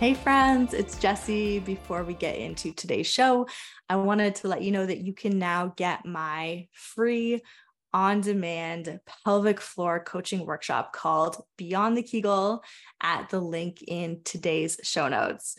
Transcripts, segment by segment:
Hey, friends, it's Jessie. Before we get into today's show, I wanted to let you know that you can now get my free on demand pelvic floor coaching workshop called Beyond the Kegel at the link in today's show notes.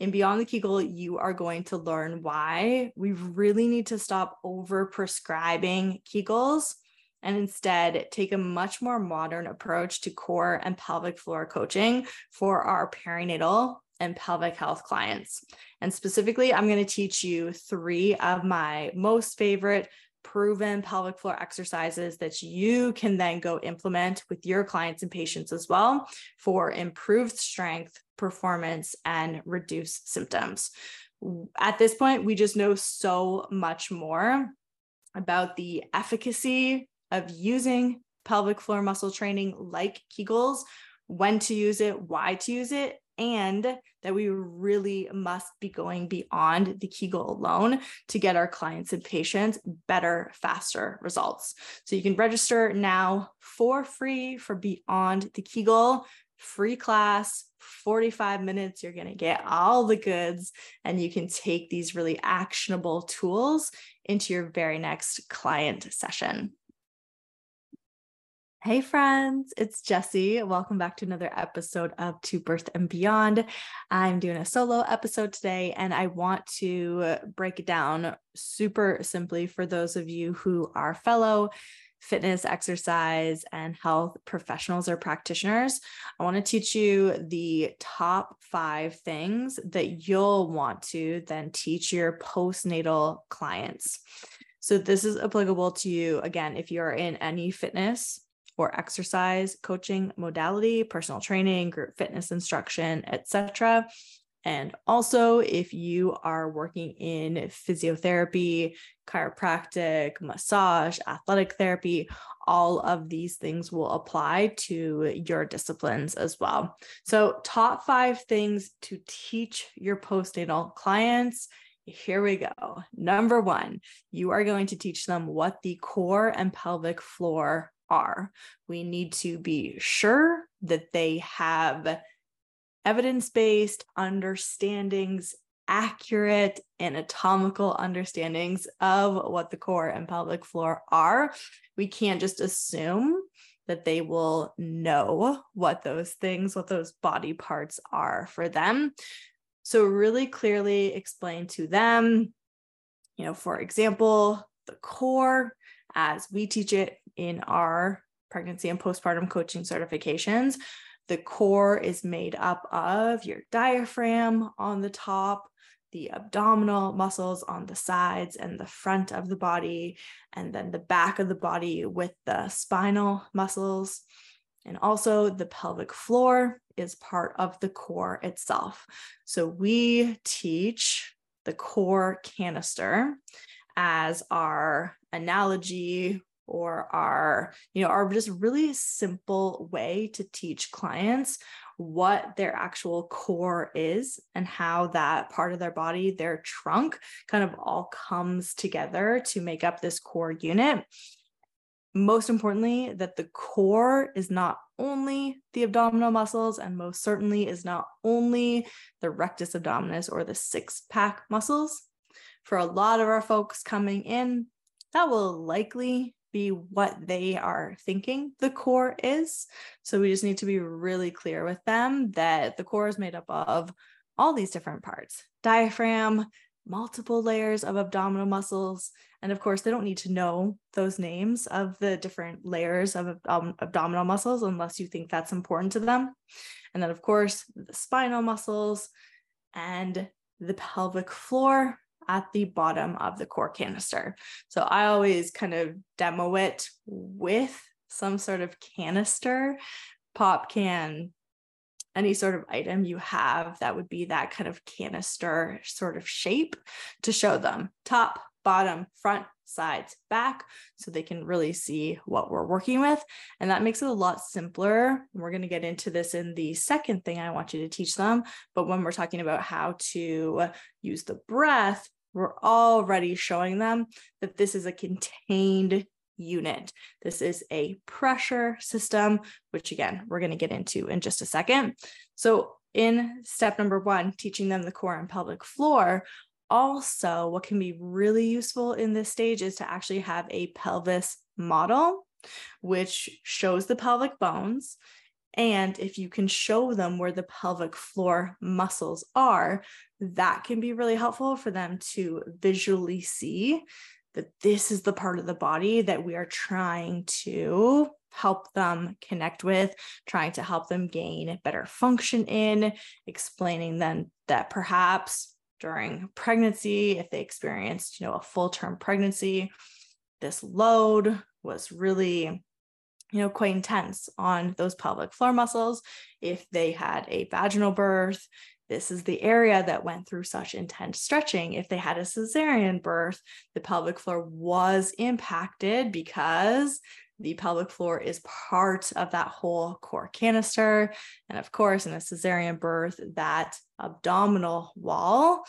In Beyond the Kegel, you are going to learn why we really need to stop over prescribing Kegels and instead take a much more modern approach to core and pelvic floor coaching for our perinatal and pelvic health clients. And specifically, I'm going to teach you three of my most favorite proven pelvic floor exercises that you can then go implement with your clients and patients as well for improved strength, performance, and reduced symptoms. At this point, we just know so much more about the efficacy of using pelvic floor muscle training like Kegels, when to use it, why to use it, and that we really must be going beyond the Kegel alone to get our clients and patients better, faster results. So you can register now for free for Beyond the Kegel, free class, 45 minutes. You're going to get all the goods, and you can take these really actionable tools into your very next client session. Hey, friends, it's Jessie. Welcome back to another episode of To Birth and Beyond. I'm doing a solo episode today, and I want to break it down super simply for those of you who are fellow fitness, exercise, and health professionals or practitioners. I want to teach you the top five things that you'll want to then teach your postnatal clients. So, this is applicable to you again if you're in any fitness or exercise coaching modality, personal training, group fitness instruction, etc. And also, if you are working in physiotherapy, chiropractic, massage, athletic therapy, all of these things will apply to your disciplines as well. So, top five things to teach your postnatal clients. Here we go. Number one, you are going to teach them what the core and pelvic floor are. We need to be sure that they have evidence based understandings, accurate anatomical understandings of what the core and pelvic floor are. We can't just assume that they will know what those things, what those body parts are for them. So, really clearly explain to them, you know, for example, the core as we teach it in our pregnancy and postpartum coaching certifications. The core is made up of your diaphragm on the top, the abdominal muscles on the sides and the front of the body, and then the back of the body with the spinal muscles. And also, the pelvic floor is part of the core itself. So, we teach the core canister as our analogy or our you know our just really simple way to teach clients what their actual core is and how that part of their body their trunk kind of all comes together to make up this core unit. Most importantly that the core is not only the abdominal muscles and most certainly is not only the rectus abdominis or the six pack muscles. For a lot of our folks coming in that will likely be what they are thinking the core is. So we just need to be really clear with them that the core is made up of all these different parts diaphragm, multiple layers of abdominal muscles. And of course, they don't need to know those names of the different layers of um, abdominal muscles unless you think that's important to them. And then, of course, the spinal muscles and the pelvic floor at the bottom of the core canister. So I always kind of demo it with some sort of canister, pop can, any sort of item you have that would be that kind of canister sort of shape to show them top, bottom, front, sides, back, so they can really see what we're working with. And that makes it a lot simpler. We're going to get into this in the second thing I want you to teach them. But when we're talking about how to use the breath, we're already showing them that this is a contained unit. This is a pressure system, which again, we're going to get into in just a second. So, in step number one, teaching them the core and pelvic floor, also, what can be really useful in this stage is to actually have a pelvis model, which shows the pelvic bones. And if you can show them where the pelvic floor muscles are, that can be really helpful for them to visually see that this is the part of the body that we are trying to help them connect with, trying to help them gain better function in, explaining then that perhaps during pregnancy, if they experienced, you know, a full term pregnancy, this load was really you know quite intense on those pelvic floor muscles if they had a vaginal birth this is the area that went through such intense stretching. If they had a cesarean birth, the pelvic floor was impacted because the pelvic floor is part of that whole core canister. And of course, in a cesarean birth, that abdominal wall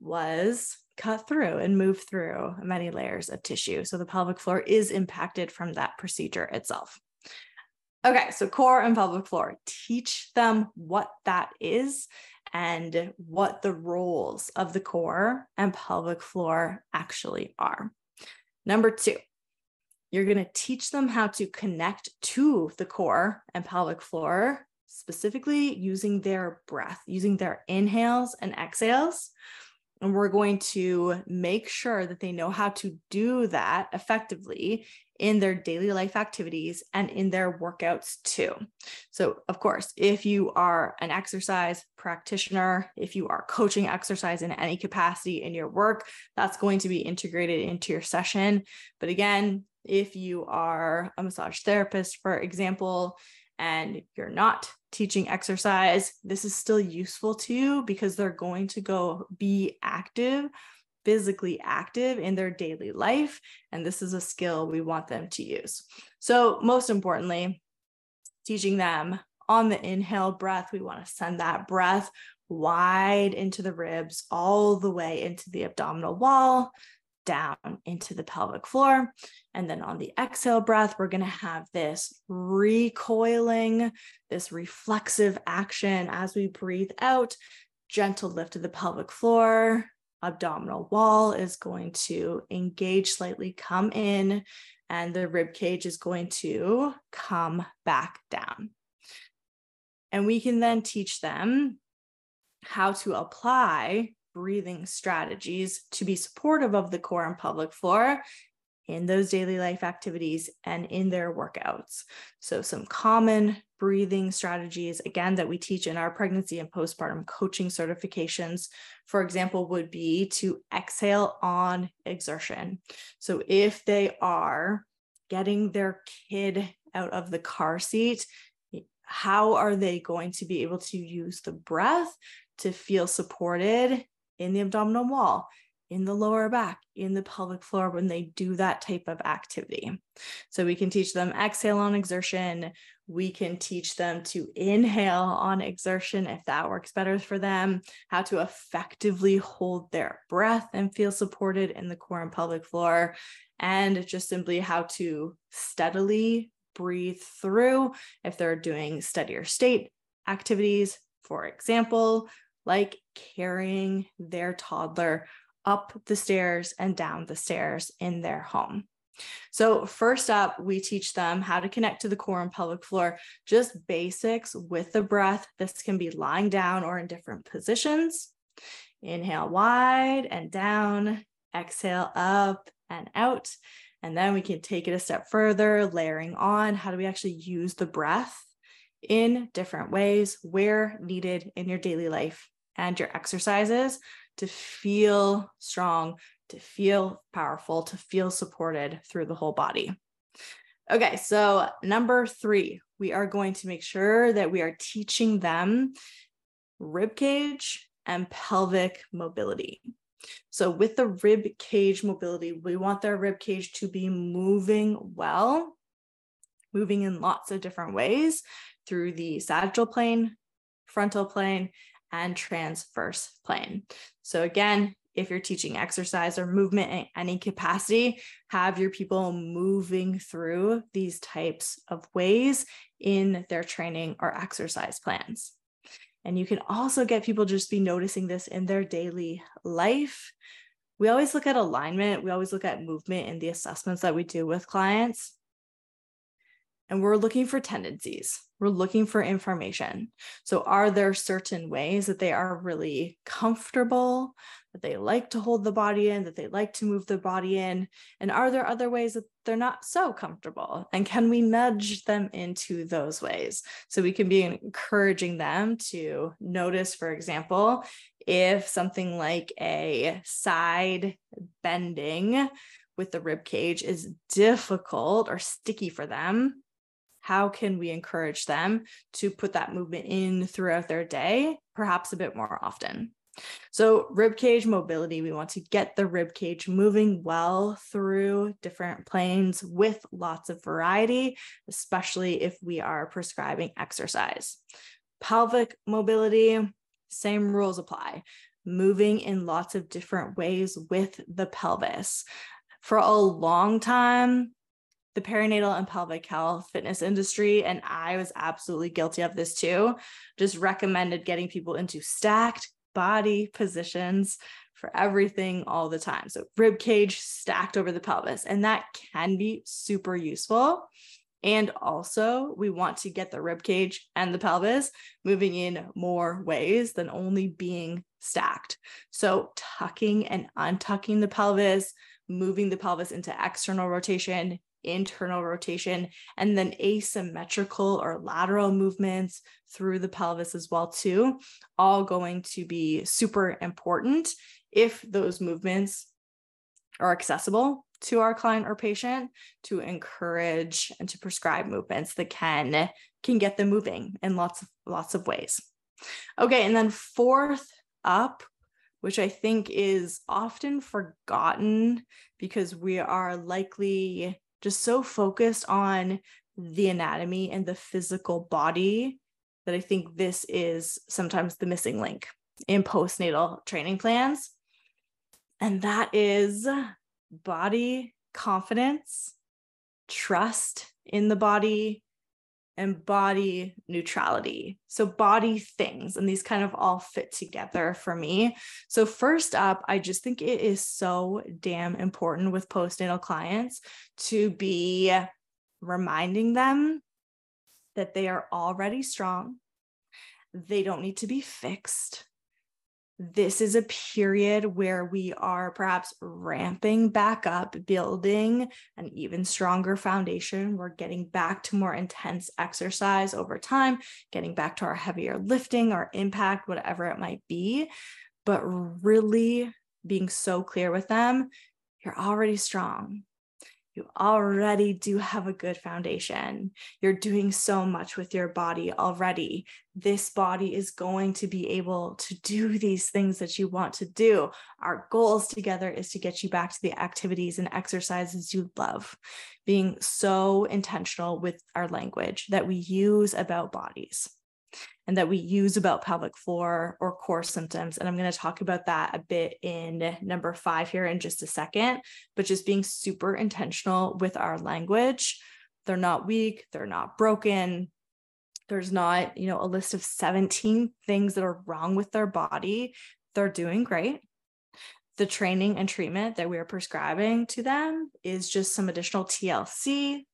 was cut through and moved through many layers of tissue. So the pelvic floor is impacted from that procedure itself. Okay, so core and pelvic floor, teach them what that is and what the roles of the core and pelvic floor actually are. Number two, you're going to teach them how to connect to the core and pelvic floor, specifically using their breath, using their inhales and exhales. And we're going to make sure that they know how to do that effectively in their daily life activities and in their workouts too. So, of course, if you are an exercise practitioner, if you are coaching exercise in any capacity in your work, that's going to be integrated into your session. But again, if you are a massage therapist, for example, and you're not teaching exercise, this is still useful to you because they're going to go be active physically active in their daily life. And this is a skill we want them to use. So, most importantly, teaching them on the inhale breath, we want to send that breath wide into the ribs, all the way into the abdominal wall, down into the pelvic floor. And then on the exhale breath, we're going to have this recoiling, this reflexive action as we breathe out, gentle lift of the pelvic floor, abdominal wall is going to engage slightly, come in, and the rib cage is going to come back down. And we can then teach them how to apply breathing strategies to be supportive of the core and pelvic floor in those daily life activities and in their workouts. So, some common breathing strategies, again, that we teach in our pregnancy and postpartum coaching certifications, for example, would be to exhale on exertion. So, if they are getting their kid out of the car seat, how are they going to be able to use the breath to feel supported in the abdominal wall? In the lower back, in the pelvic floor when they do that type of activity. So we can teach them exhale on exertion. We can teach them to inhale on exertion if that works better for them, how to effectively hold their breath and feel supported in the core and pelvic floor, and just simply how to steadily breathe through if they're doing steadier state activities. For example, like carrying their toddler up the stairs and down the stairs in their home. So, first up, we teach them how to connect to the core and pelvic floor, just basics with the breath. This can be lying down or in different positions. Inhale wide and down, exhale up and out. And then we can take it a step further, layering on. How do we actually use the breath in different ways where needed in your daily life and your exercises to feel strong, to feel powerful, to feel supported through the whole body? Okay, so number three, we are going to make sure that we are teaching them rib cage and pelvic mobility. So, with the rib cage mobility, we want their rib cage to be moving well, moving in lots of different ways through the sagittal plane, frontal plane, and transverse plane. So, again, if you're teaching exercise or movement in any capacity, have your people moving through these types of ways in their training or exercise plans. And you can also get people just be noticing this in their daily life. We always look at alignment, we always look at movement in the assessments that we do with clients. And we're looking for tendencies, we're looking for information. So, are there certain ways that they are really comfortable, that they like to hold the body in, that they like to move the body in? And are there other ways that they're not so comfortable? And can we nudge them into those ways? So we can be encouraging them to notice, for example, if something like a side bending with the rib cage is difficult or sticky for them, how can we encourage them to put that movement in throughout their day, perhaps a bit more often? So, rib cage mobility, we want to get the rib cage moving well through different planes with lots of variety, especially if we are prescribing exercise. Pelvic mobility, same rules apply, moving in lots of different ways with the pelvis. For a long time, the perinatal and pelvic health fitness industry, and I was absolutely guilty of this too, just recommended getting people into stacked body positions for everything all the time. So rib cage stacked over the pelvis, and that can be super useful. And also, we want to get the rib cage and the pelvis moving in more ways than only being stacked. So, tucking and untucking the pelvis, moving the pelvis into external rotation, internal rotation, and then asymmetrical or lateral movements through the pelvis as well too, all going to be super important if those movements are accessible to our client or patient to encourage and to prescribe movements that can can get them moving in lots of lots of ways. Okay, and then fourth up which I think is often forgotten because we are likely just so focused on the anatomy and the physical body that I think this is sometimes the missing link in postnatal training plans. And that is body confidence, trust in the body, and body neutrality. So, body things, and these kind of all fit together for me. So, first up, I just think it is so damn important with postnatal clients to be reminding them that they are already strong. They don't need to be fixed this is a period where we are perhaps ramping back up, building an even stronger foundation. We're getting back to more intense exercise over time, getting back to our heavier lifting or impact, whatever it might be. But really being so clear with them, you're already strong you already do have a good foundation. You're doing so much with your body already. This body is going to be able to do these things that you want to do. Our goals together is to get you back to the activities and exercises you love, being so intentional with our language that we use about bodies and that we use about pelvic floor or core symptoms. And I'm going to talk about that a bit in number five here in just a second, but just being super intentional with our language. They're not weak, they're not broken. There's not, you know, a list of 17 things that are wrong with their body. They're doing great. The training and treatment that we are prescribing to them is just some additional TLC,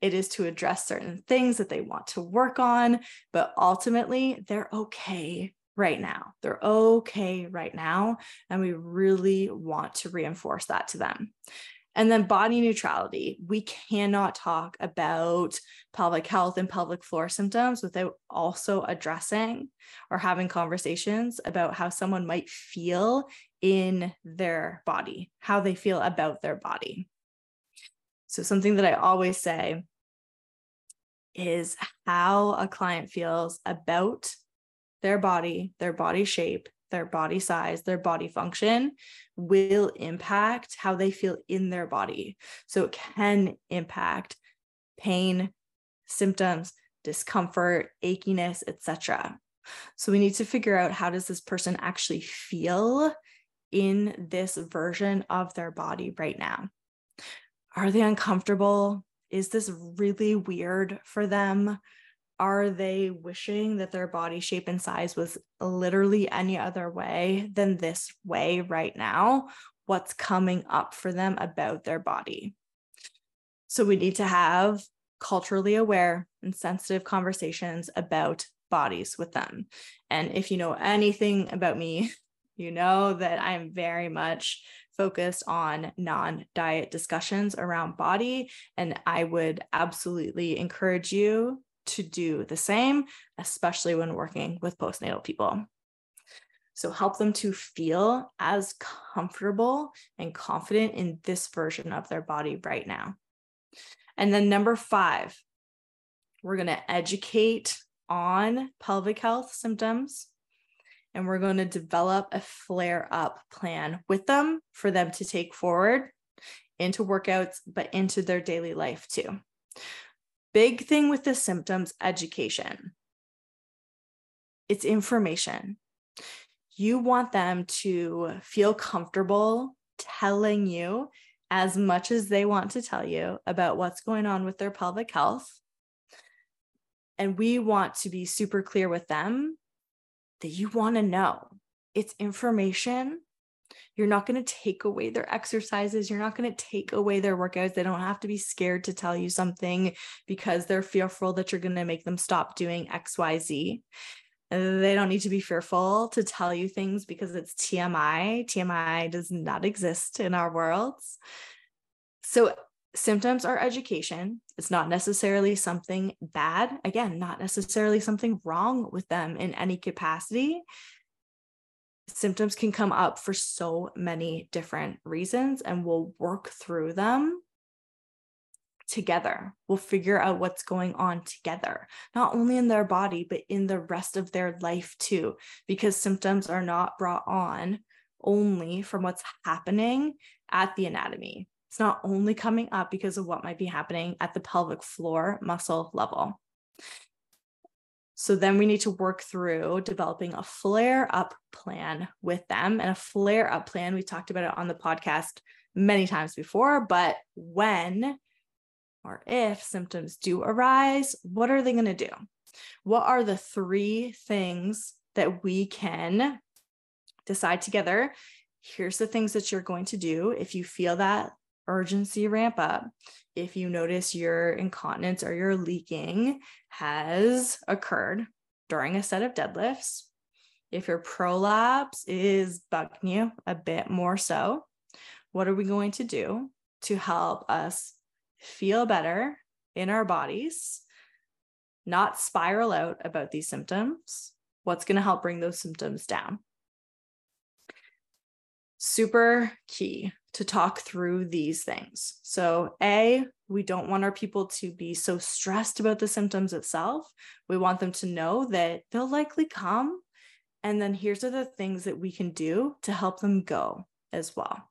it is to address certain things that they want to work on, but ultimately they're okay right now. They're okay right now. And we really want to reinforce that to them. And then body neutrality. We cannot talk about pelvic health and pelvic floor symptoms without also addressing or having conversations about how someone might feel in their body, how they feel about their body. So, something that I always say is how a client feels about their body, their body shape, their body size, their body function will impact how they feel in their body. So it can impact pain, symptoms, discomfort, achiness, etc. So we need to figure out how does this person actually feel in this version of their body right now? Are they uncomfortable? Is this really weird for them? are they wishing that their body shape and size was literally any other way than this way right now? What's coming up for them about their body? So we need to have culturally aware and sensitive conversations about bodies with them. And if you know anything about me, you know that I'm very much focused on non diet discussions around body. And I would absolutely encourage you to do the same, especially when working with postnatal people. So help them to feel as comfortable and confident in this version of their body right now. And then number five, we're going to educate on pelvic health symptoms and we're going to develop a flare up plan with them for them to take forward into workouts, but into their daily life too. Big thing with the symptoms education it's information. You want them to feel comfortable telling you as much as they want to tell you about what's going on with their pelvic health. And we want to be super clear with them that you want to know. It's information you're not going to take away their exercises. You're not going to take away their workouts. They don't have to be scared to tell you something because they're fearful that you're going to make them stop doing XYZ. They don't need to be fearful to tell you things because it's TMI. TMI does not exist in our worlds. So, symptoms are education. It's not necessarily something bad. Again, not necessarily something wrong with them in any capacity symptoms can come up for so many different reasons, and we'll work through them together. We'll figure out what's going on together, not only in their body, but in the rest of their life too, because symptoms are not brought on only from what's happening at the anatomy. It's not only coming up because of what might be happening at the pelvic floor muscle level. So then we need to work through developing a flare up plan with them. And a flare up plan, we talked about it on the podcast many times before, but when or if symptoms do arise, what are they going to do? What are the three things that we can decide together? Here's the things that you're going to do if you feel that urgency ramp up if you notice your incontinence or your leaking has occurred during a set of deadlifts, if your prolapse is bugging you a bit more so, what are we going to do to help us feel better in our bodies, not spiral out about these symptoms? What's going to help bring those symptoms down? Super key to talk through these things. So, A, we don't want our people to be so stressed about the symptoms itself. We want them to know that they'll likely come. And then here's are the things that we can do to help them go as well.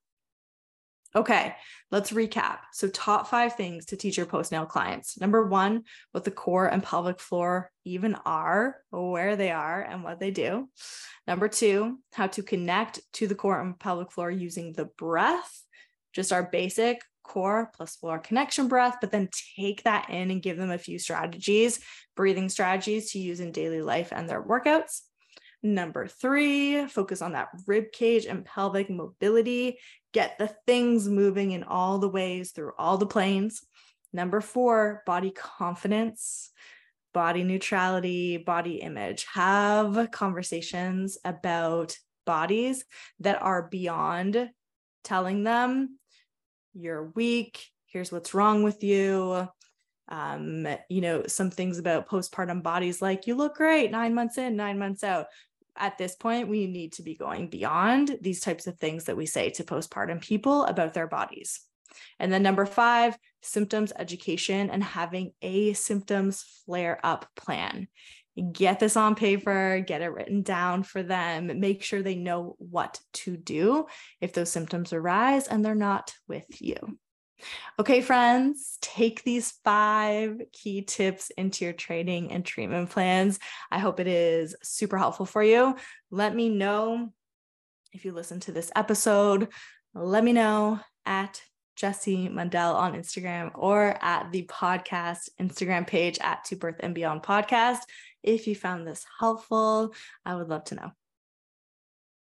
Okay, let's recap. So, top five things to teach your postnatal clients. Number one, what the core and pelvic floor even are, where they are, and what they do. Number two, how to connect to the core and pelvic floor using the breath, just our basic core plus floor connection breath, but then take that in and give them a few strategies, breathing strategies to use in daily life and their workouts. Number three, focus on that rib cage and pelvic mobility. Get the things moving in all the ways through all the planes. Number four, body confidence. body neutrality, body image. Have conversations about bodies that are beyond telling them you're weak, here's what's wrong with you. Um, you know, some things about postpartum bodies like you look great nine months in, nine months out. At this point, we need to be going beyond these types of things that we say to postpartum people about their bodies. And then number five, symptoms education and having a symptoms flare up plan. Get this on paper, get it written down for them, make sure they know what to do if those symptoms arise and they're not with you. Okay, friends, take these five key tips into your training and treatment plans. I hope it is super helpful for you. Let me know if you listen to this episode. Let me know at Jessie Mundell on Instagram or at the podcast Instagram page at To Birth and Beyond Podcast. If you found this helpful, I would love to know.